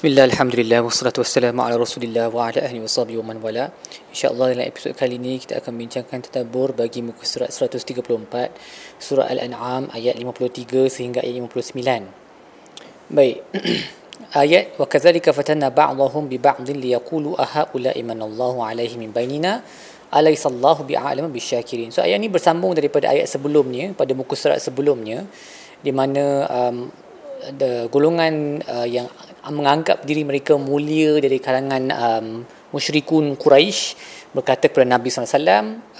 Bismillah, Alhamdulillah, wassalatu wassalamu ala rasulillah wa ala ahli wa sahbihi wa man wala. InsyaAllah dalam episod kali ini kita akan bincangkan tadabur bagi muka surat 134 Surah Al-An'am ayat 53 sehingga ayat 59 Baik Ayat Wa kazalika fatanna ba'dahum bi ba'din liyaqulu aha'ula imanallahu alaihi min bainina bi'a'lam bisyakirin. So ayat ini bersambung daripada ayat sebelumnya Pada muka surat sebelumnya Di mana um, ada golongan uh, yang menganggap diri mereka mulia dari kalangan um, musyrikun Quraisy berkata kepada Nabi SAW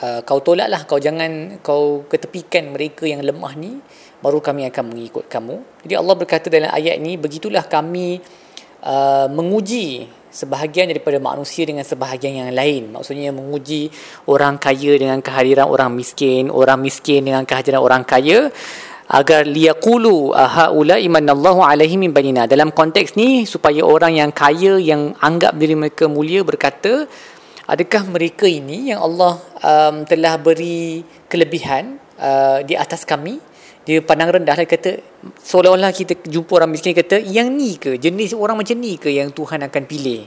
uh, kau tolaklah kau jangan kau ketepikan mereka yang lemah ni baru kami akan mengikut kamu. Jadi Allah berkata dalam ayat ni begitulah kami uh, menguji sebahagian daripada manusia dengan sebahagian yang lain. Maksudnya menguji orang kaya dengan kehadiran orang miskin orang miskin dengan kehadiran orang kaya agar liyaqulu haula imanallahu alaihi min banina. Dalam konteks ni supaya orang yang kaya yang anggap diri mereka mulia berkata adakah mereka ini yang Allah um, telah beri kelebihan uh, di atas kami? Dia pandang rendah lah kata seolah-olah kita jumpa orang miskin kata yang ni ke? Jenis orang macam ni ke yang Tuhan akan pilih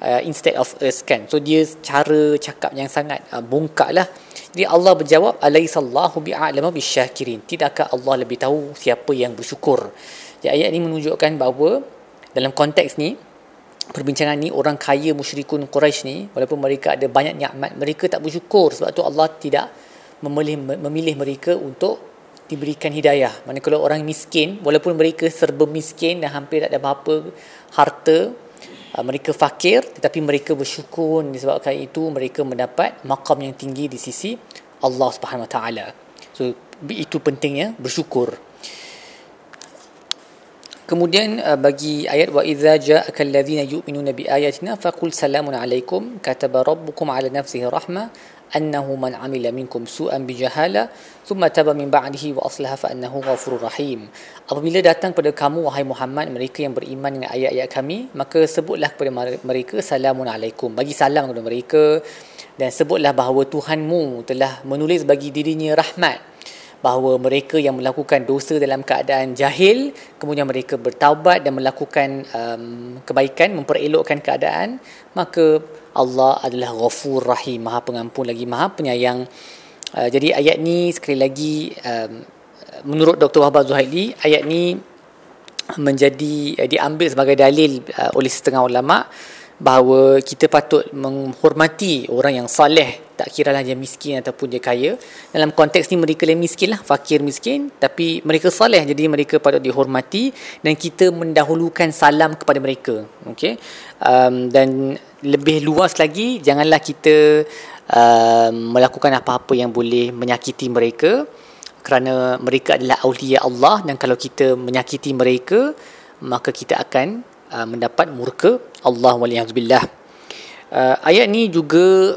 uh, instead of us kan? So dia cara cakap yang sangat uh, bongkak lah jadi Allah berjawab alaisallahu bi'alama bisyakirin. Tidakkah Allah lebih tahu siapa yang bersyukur? Jadi ayat ini menunjukkan bahawa dalam konteks ni perbincangan ni orang kaya musyrikun Quraisy ni walaupun mereka ada banyak nikmat mereka tak bersyukur sebab tu Allah tidak memilih memilih mereka untuk diberikan hidayah. Manakala orang miskin walaupun mereka serba miskin dan hampir tak ada apa-apa harta mereka fakir tetapi mereka bersyukur disebabkan itu mereka mendapat makam yang tinggi di sisi Allah Subhanahu Wa Taala. So itu pentingnya bersyukur. Kemudian uh, bagi ayat wa idza ja'aka alladhina yu'minuna bi ayatina faqul salamun alaikum kataba rabbukum ala nafsihi rahmah amila minkum su'an bijahala thumma taba min ba'dihi wa aslaha fa annahu ghafurur rahim. Apabila datang pada kamu wahai Muhammad mereka yang beriman dengan ayat-ayat kami maka sebutlah kepada mereka salamun alaikum. Bagi salam kepada mereka dan sebutlah bahawa Tuhanmu telah menulis bagi dirinya rahmat bahawa mereka yang melakukan dosa dalam keadaan jahil kemudian mereka bertaubat dan melakukan um, kebaikan memperelokkan keadaan maka Allah adalah ghafur rahim maha pengampun lagi maha penyayang uh, jadi ayat ni sekali lagi um, menurut Dr. Wahbah Zuhaili ayat ni menjadi uh, diambil sebagai dalil uh, oleh setengah ulama' bahawa kita patut menghormati orang yang saleh tak kira lah dia miskin ataupun dia kaya dalam konteks ni mereka lebih miskin lah fakir miskin tapi mereka saleh jadi mereka patut dihormati dan kita mendahulukan salam kepada mereka okay? um, dan lebih luas lagi janganlah kita um, melakukan apa-apa yang boleh menyakiti mereka kerana mereka adalah awliya Allah dan kalau kita menyakiti mereka maka kita akan uh, mendapat murka Allah waliyahzubillah. Uh, ayat ni juga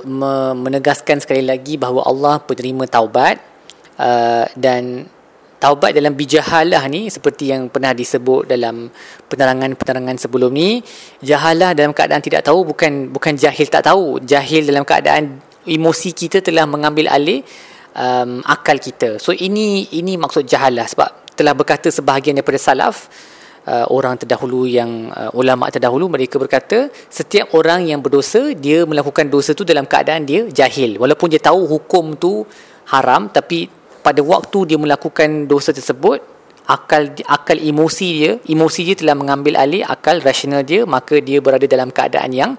menegaskan sekali lagi bahawa Allah penerima taubat uh, dan taubat dalam bijahalah ni seperti yang pernah disebut dalam penerangan-penerangan sebelum ni. Jahalah dalam keadaan tidak tahu bukan bukan jahil tak tahu. Jahil dalam keadaan emosi kita telah mengambil alih um, akal kita. So ini ini maksud jahalah sebab telah berkata sebahagian daripada salaf uh, orang terdahulu yang uh, ulama terdahulu mereka berkata setiap orang yang berdosa dia melakukan dosa tu dalam keadaan dia jahil. Walaupun dia tahu hukum tu haram tapi pada waktu dia melakukan dosa tersebut akal akal emosi dia emosi dia telah mengambil alih akal rasional dia maka dia berada dalam keadaan yang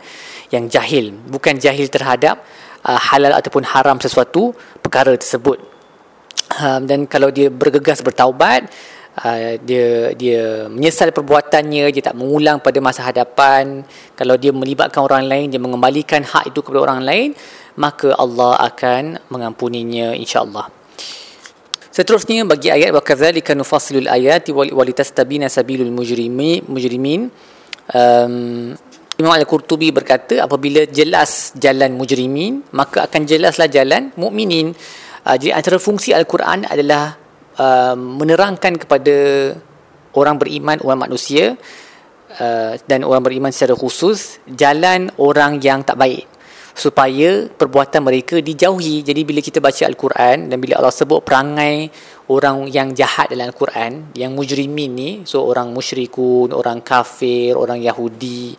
yang jahil. Bukan jahil terhadap uh, halal ataupun haram sesuatu perkara tersebut. Um, dan kalau dia bergegas bertaubat uh, dia dia menyesal perbuatannya dia tak mengulang pada masa hadapan. Kalau dia melibatkan orang lain dia mengembalikan hak itu kepada orang lain maka Allah akan mengampuninya insyaallah. Seterusnya bagi ayat wa kadzalika nufassilul ayati wa litastabina sabilul mujrimi mujrimin. Um, Imam Al-Qurtubi berkata apabila jelas jalan mujrimin maka akan jelaslah jalan mukminin. Uh, jadi antara fungsi Al-Quran adalah uh, menerangkan kepada orang beriman, orang manusia uh, dan orang beriman secara khusus jalan orang yang tak baik supaya perbuatan mereka dijauhi. Jadi bila kita baca Al-Quran dan bila Allah sebut perangai orang yang jahat dalam Al-Quran yang mujrimin ni so orang musyrikun orang kafir orang Yahudi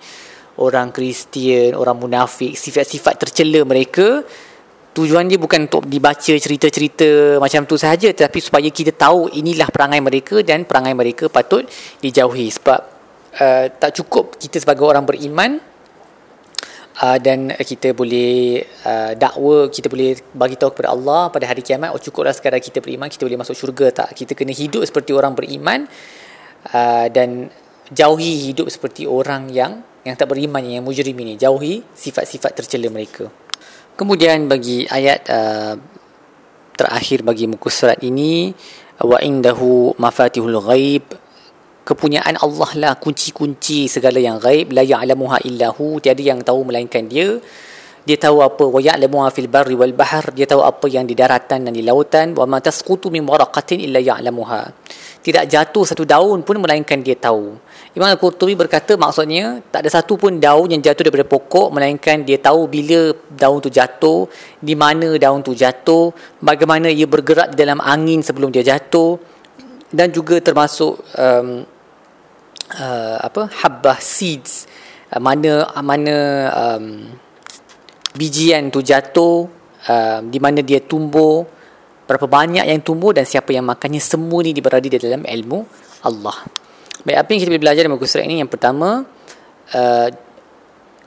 orang Kristian orang munafik sifat-sifat tercela mereka tujuan dia bukan untuk dibaca cerita-cerita macam tu sahaja tapi supaya kita tahu inilah perangai mereka dan perangai mereka patut dijauhi. Sebab uh, tak cukup kita sebagai orang beriman uh, dan kita boleh uh, dakwa kita boleh bagi tahu kepada Allah pada hari kiamat oh cukuplah sekadar kita beriman kita boleh masuk syurga. Tak kita kena hidup seperti orang beriman uh, dan jauhi hidup seperti orang yang yang tak beriman yang mujrim ini. Jauhi sifat-sifat tercela mereka kemudian bagi ayat uh, terakhir bagi muka surat ini wa indahu mafatihul ghaib kepunyaan Allah lah kunci-kunci segala yang gaib la ya'lamuha illahu tiada yang tahu melainkan dia. Dia tahu apa wa ya'lamuha fil barri wal bahr dia tahu apa yang di daratan dan di lautan wa ma tasqutu min waraqatin illa ya'lamuha tidak jatuh satu daun pun melainkan dia tahu. Imam Al-Qurtubi berkata maksudnya tak ada satu pun daun yang jatuh daripada pokok melainkan dia tahu bila daun tu jatuh di mana daun tu jatuh bagaimana ia bergerak dalam angin sebelum dia jatuh dan juga termasuk um, uh, apa habbah seeds uh, mana mana um, bijian tu jatuh uh, di mana dia tumbuh berapa banyak yang tumbuh dan siapa yang makannya semua ni berada di dalam ilmu Allah. Baik apa yang kita boleh belajar dalam buku surat ini? Yang pertama uh,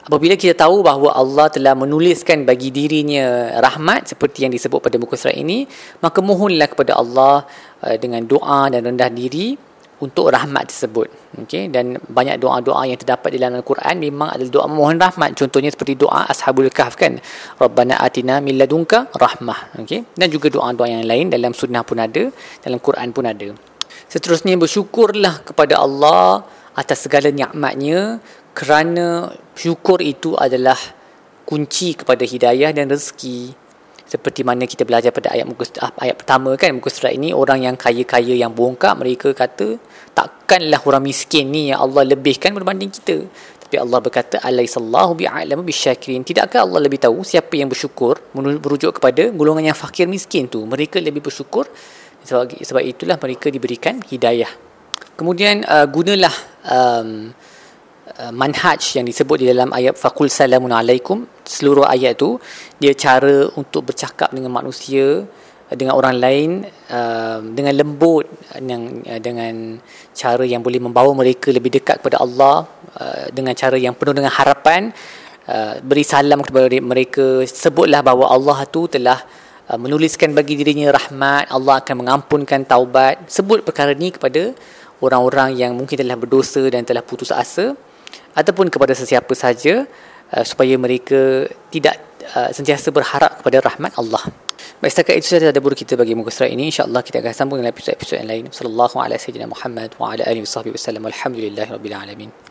apabila kita tahu bahawa Allah telah menuliskan bagi dirinya rahmat seperti yang disebut pada buku surat ini maka mohonlah kepada Allah uh, dengan doa dan rendah diri untuk rahmat tersebut. Okay? Dan banyak doa-doa yang terdapat di dalam Al-Quran memang adalah doa memohon rahmat. Contohnya seperti doa Ashabul Kahf kan. Rabbana atina min ladunka rahmah. Okay? Dan juga doa-doa yang lain dalam sunnah pun ada, dalam Quran pun ada. Seterusnya bersyukurlah kepada Allah atas segala nikmatnya kerana syukur itu adalah kunci kepada hidayah dan rezeki seperti mana kita belajar pada ayat muka ah, ayat pertama kan muka surat ini orang yang kaya-kaya yang bongkak mereka kata takkanlah orang miskin ni yang Allah lebihkan berbanding kita. Tapi Allah berkata alaisallahu bi'alamu bisyakirin. Tidakkah Allah lebih tahu siapa yang bersyukur merujuk kepada golongan yang fakir miskin tu? Mereka lebih bersyukur. Sebab sebab itulah mereka diberikan hidayah. Kemudian uh, gunalah um, uh, manhaj yang disebut di dalam ayat faqul salamun alaikum seluruh ayat tu dia cara untuk bercakap dengan manusia dengan orang lain uh, dengan lembut dengan uh, dengan cara yang boleh membawa mereka lebih dekat kepada Allah uh, dengan cara yang penuh dengan harapan uh, beri salam kepada mereka sebutlah bahawa Allah tu telah uh, menuliskan bagi dirinya rahmat Allah akan mengampunkan taubat. Sebut perkara ni kepada orang-orang yang mungkin telah berdosa dan telah putus asa ataupun kepada sesiapa saja uh, supaya mereka tidak uh, sentiasa berharap kepada rahmat Allah. Baik setakat itu ada kita bagi muka surat ini. InsyaAllah kita akan sambung dengan episod-episod yang lain. Sallallahu alaihi wasallam Muhammad wa ala alihi wasallam. Alhamdulillahirabbil alamin.